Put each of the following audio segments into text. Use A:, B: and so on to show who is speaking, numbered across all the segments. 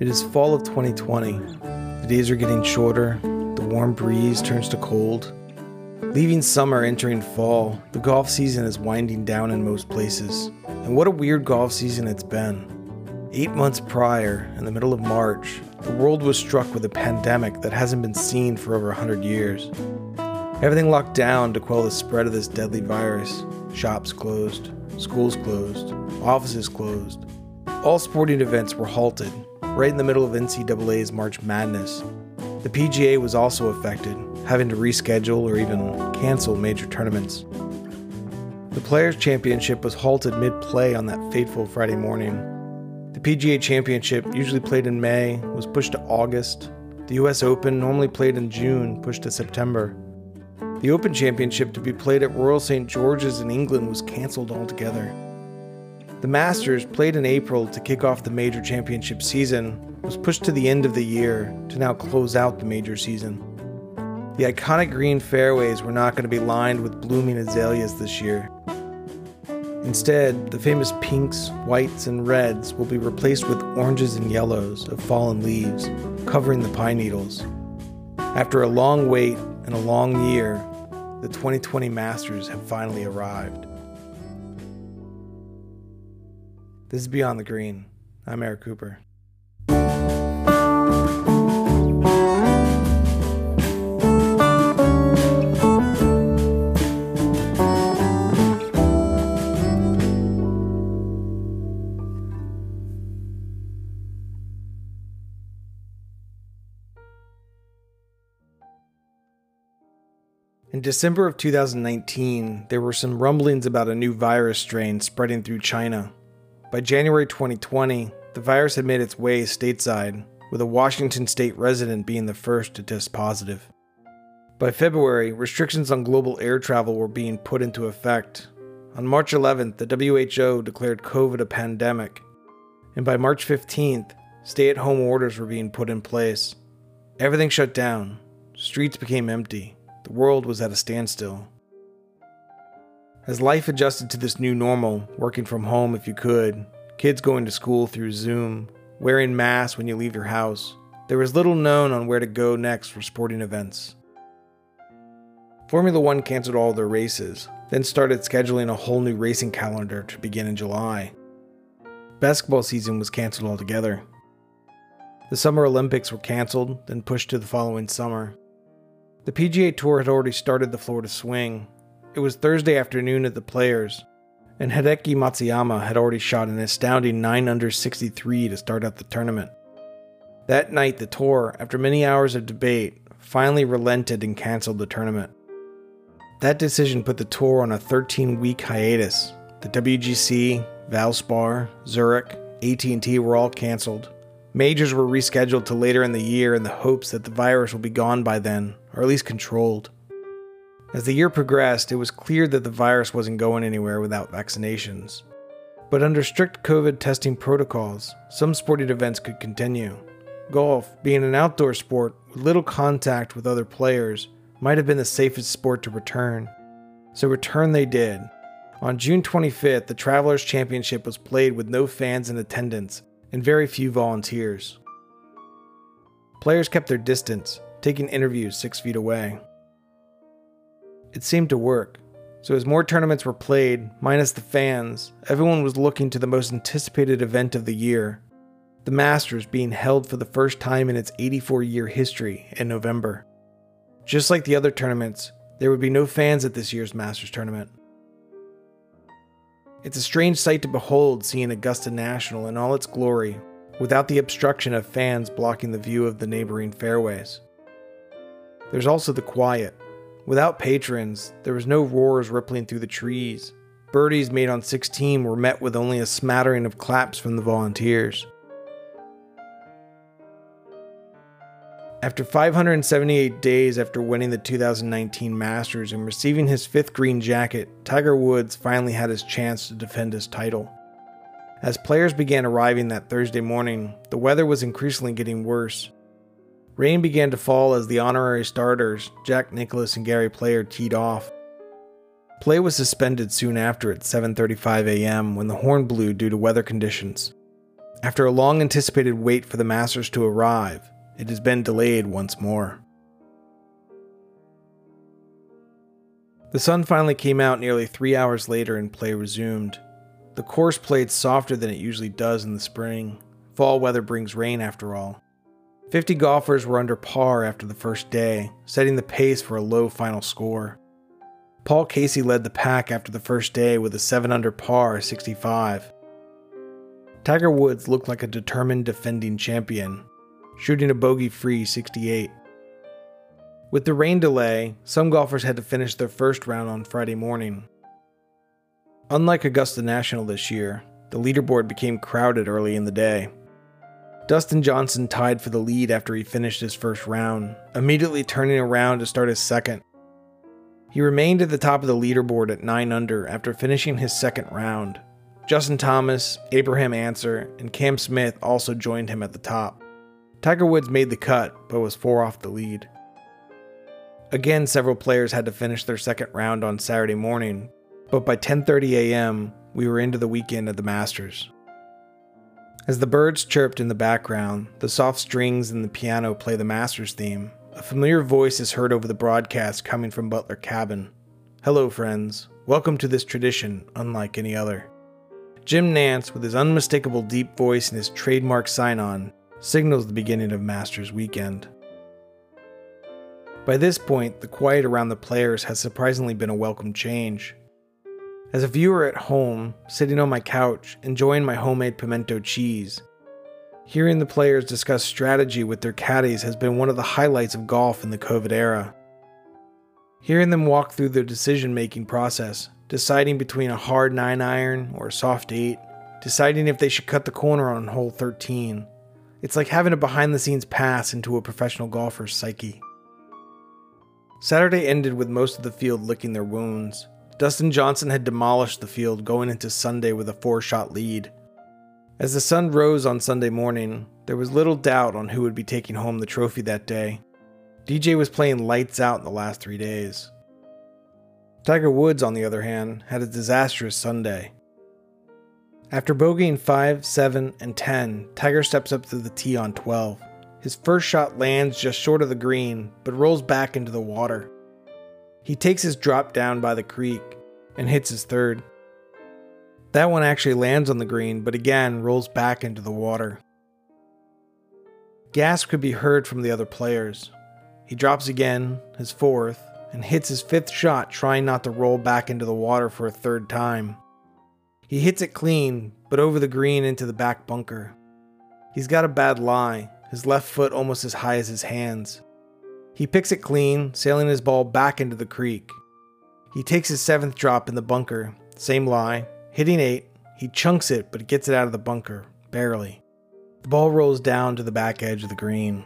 A: It is fall of 2020. The days are getting shorter, the warm breeze turns to cold. Leaving summer, entering fall, the golf season is winding down in most places. And what a weird golf season it's been. Eight months prior, in the middle of March, the world was struck with a pandemic that hasn't been seen for over 100 years. Everything locked down to quell the spread of this deadly virus. Shops closed, schools closed, offices closed. All sporting events were halted, right in the middle of NCAA's March Madness. The PGA was also affected, having to reschedule or even cancel major tournaments. The Players' Championship was halted mid play on that fateful Friday morning. The PGA Championship, usually played in May, was pushed to August. The US Open, normally played in June, pushed to September. The Open Championship to be played at Royal St. George's in England was cancelled altogether. The Masters, played in April to kick off the major championship season, was pushed to the end of the year to now close out the major season. The iconic green fairways were not going to be lined with blooming azaleas this year. Instead, the famous pinks, whites, and reds will be replaced with oranges and yellows of fallen leaves, covering the pine needles. After a long wait and a long year, the 2020 Masters have finally arrived. This is Beyond the Green. I'm Eric Cooper. In December of 2019, there were some rumblings about a new virus strain spreading through China. By January 2020, the virus had made its way stateside, with a Washington state resident being the first to test positive. By February, restrictions on global air travel were being put into effect. On March 11th, the WHO declared COVID a pandemic. And by March 15th, stay at home orders were being put in place. Everything shut down, streets became empty, the world was at a standstill. As life adjusted to this new normal, working from home if you could, kids going to school through Zoom, wearing masks when you leave your house, there was little known on where to go next for sporting events. Formula One canceled all their races, then started scheduling a whole new racing calendar to begin in July. Basketball season was canceled altogether. The Summer Olympics were canceled, then pushed to the following summer. The PGA Tour had already started the Florida Swing, it was Thursday afternoon at the Players, and Hideki Matsuyama had already shot an astounding 9 under 63 to start out the tournament. That night, the tour, after many hours of debate, finally relented and canceled the tournament. That decision put the tour on a 13 week hiatus. The WGC, Valspar, Zurich, AT&T were all canceled. Majors were rescheduled to later in the year in the hopes that the virus will be gone by then, or at least controlled. As the year progressed, it was clear that the virus wasn't going anywhere without vaccinations. But under strict COVID testing protocols, some sporting events could continue. Golf, being an outdoor sport with little contact with other players, might have been the safest sport to return. So return they did. On June 25th, the Travelers Championship was played with no fans in attendance and very few volunteers. Players kept their distance, taking interviews six feet away. It seemed to work. So, as more tournaments were played, minus the fans, everyone was looking to the most anticipated event of the year the Masters being held for the first time in its 84 year history in November. Just like the other tournaments, there would be no fans at this year's Masters tournament. It's a strange sight to behold seeing Augusta National in all its glory, without the obstruction of fans blocking the view of the neighboring fairways. There's also the quiet, Without patrons, there was no roars rippling through the trees. Birdies made on 16 were met with only a smattering of claps from the volunteers. After 578 days after winning the 2019 Masters and receiving his fifth green jacket, Tiger Woods finally had his chance to defend his title. As players began arriving that Thursday morning, the weather was increasingly getting worse. Rain began to fall as the honorary starters, Jack Nicklaus and Gary Player, teed off. Play was suspended soon after at 7:35 a.m. when the horn blew due to weather conditions. After a long anticipated wait for the Masters to arrive, it has been delayed once more. The sun finally came out nearly three hours later and play resumed. The course played softer than it usually does in the spring. Fall weather brings rain after all. 50 golfers were under par after the first day, setting the pace for a low final score. Paul Casey led the pack after the first day with a 7 under par 65. Tiger Woods looked like a determined defending champion, shooting a bogey free 68. With the rain delay, some golfers had to finish their first round on Friday morning. Unlike Augusta National this year, the leaderboard became crowded early in the day. Dustin Johnson tied for the lead after he finished his first round, immediately turning around to start his second. He remained at the top of the leaderboard at 9 under after finishing his second round. Justin Thomas, Abraham Ancer, and Cam Smith also joined him at the top. Tiger Woods made the cut, but was four off the lead. Again, several players had to finish their second round on Saturday morning, but by 10:30 a.m., we were into the weekend at the Masters. As the birds chirped in the background, the soft strings and the piano play the Masters theme. A familiar voice is heard over the broadcast coming from Butler Cabin. Hello, friends. Welcome to this tradition, unlike any other. Jim Nantz, with his unmistakable deep voice and his trademark sign on, signals the beginning of Masters weekend. By this point, the quiet around the players has surprisingly been a welcome change. As a viewer at home, sitting on my couch, enjoying my homemade pimento cheese, hearing the players discuss strategy with their caddies has been one of the highlights of golf in the COVID era. Hearing them walk through their decision making process, deciding between a hard 9 iron or a soft 8, deciding if they should cut the corner on hole 13. It's like having a behind the scenes pass into a professional golfer's psyche. Saturday ended with most of the field licking their wounds. Dustin Johnson had demolished the field going into Sunday with a four shot lead. As the sun rose on Sunday morning, there was little doubt on who would be taking home the trophy that day. DJ was playing lights out in the last three days. Tiger Woods, on the other hand, had a disastrous Sunday. After bogeying 5, 7, and 10, Tiger steps up to the tee on 12. His first shot lands just short of the green, but rolls back into the water. He takes his drop down by the creek and hits his third. That one actually lands on the green, but again rolls back into the water. Gasp could be heard from the other players. He drops again, his fourth, and hits his fifth shot, trying not to roll back into the water for a third time. He hits it clean, but over the green into the back bunker. He's got a bad lie, his left foot almost as high as his hands. He picks it clean, sailing his ball back into the creek. He takes his seventh drop in the bunker, same lie, hitting eight. He chunks it, but gets it out of the bunker, barely. The ball rolls down to the back edge of the green.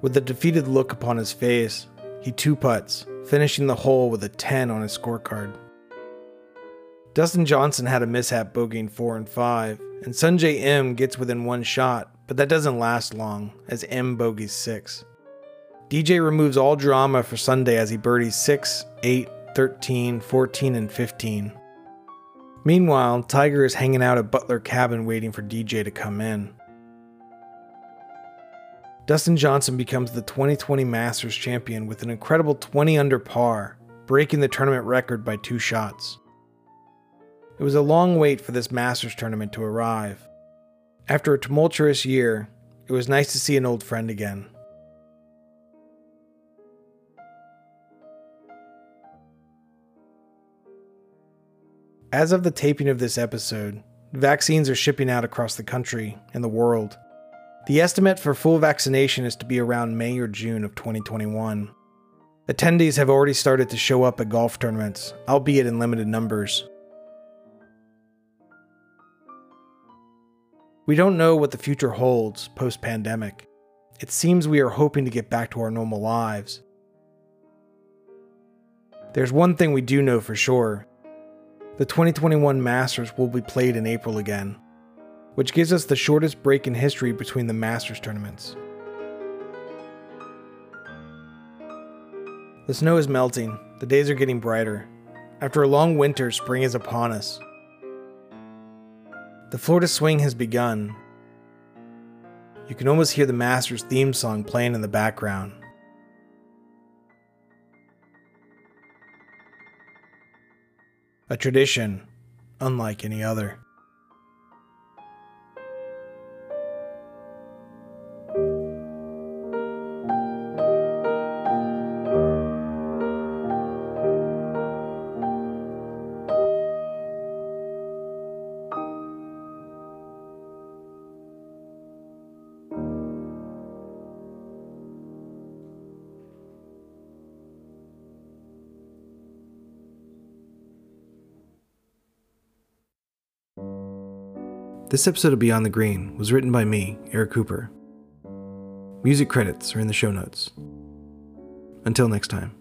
A: With a defeated look upon his face, he two putts, finishing the hole with a 10 on his scorecard. Dustin Johnson had a mishap bogeying 4 and 5, and Sungjae Im gets within one shot, but that doesn't last long, as Im bogeys 6. DJ removes all drama for Sunday as he birdies 6, 8, 13, 14, and 15. Meanwhile, Tiger is hanging out at Butler Cabin waiting for DJ to come in. Dustin Johnson becomes the 2020 Masters champion with an incredible 20 under par, breaking the tournament record by two shots. It was a long wait for this Masters tournament to arrive. After a tumultuous year, it was nice to see an old friend again. As of the taping of this episode, vaccines are shipping out across the country and the world. The estimate for full vaccination is to be around May or June of 2021. Attendees have already started to show up at golf tournaments, albeit in limited numbers. We don't know what the future holds post pandemic. It seems we are hoping to get back to our normal lives. There's one thing we do know for sure the 2021 Masters will be played in April again, which gives us the shortest break in history between the Masters tournaments. The snow is melting, the days are getting brighter. After a long winter, spring is upon us. The Florida Swing has begun. You can almost hear the Masters theme song playing in the background. A tradition unlike any other. This episode of Beyond the Green was written by me, Eric Cooper. Music credits are in the show notes. Until next time.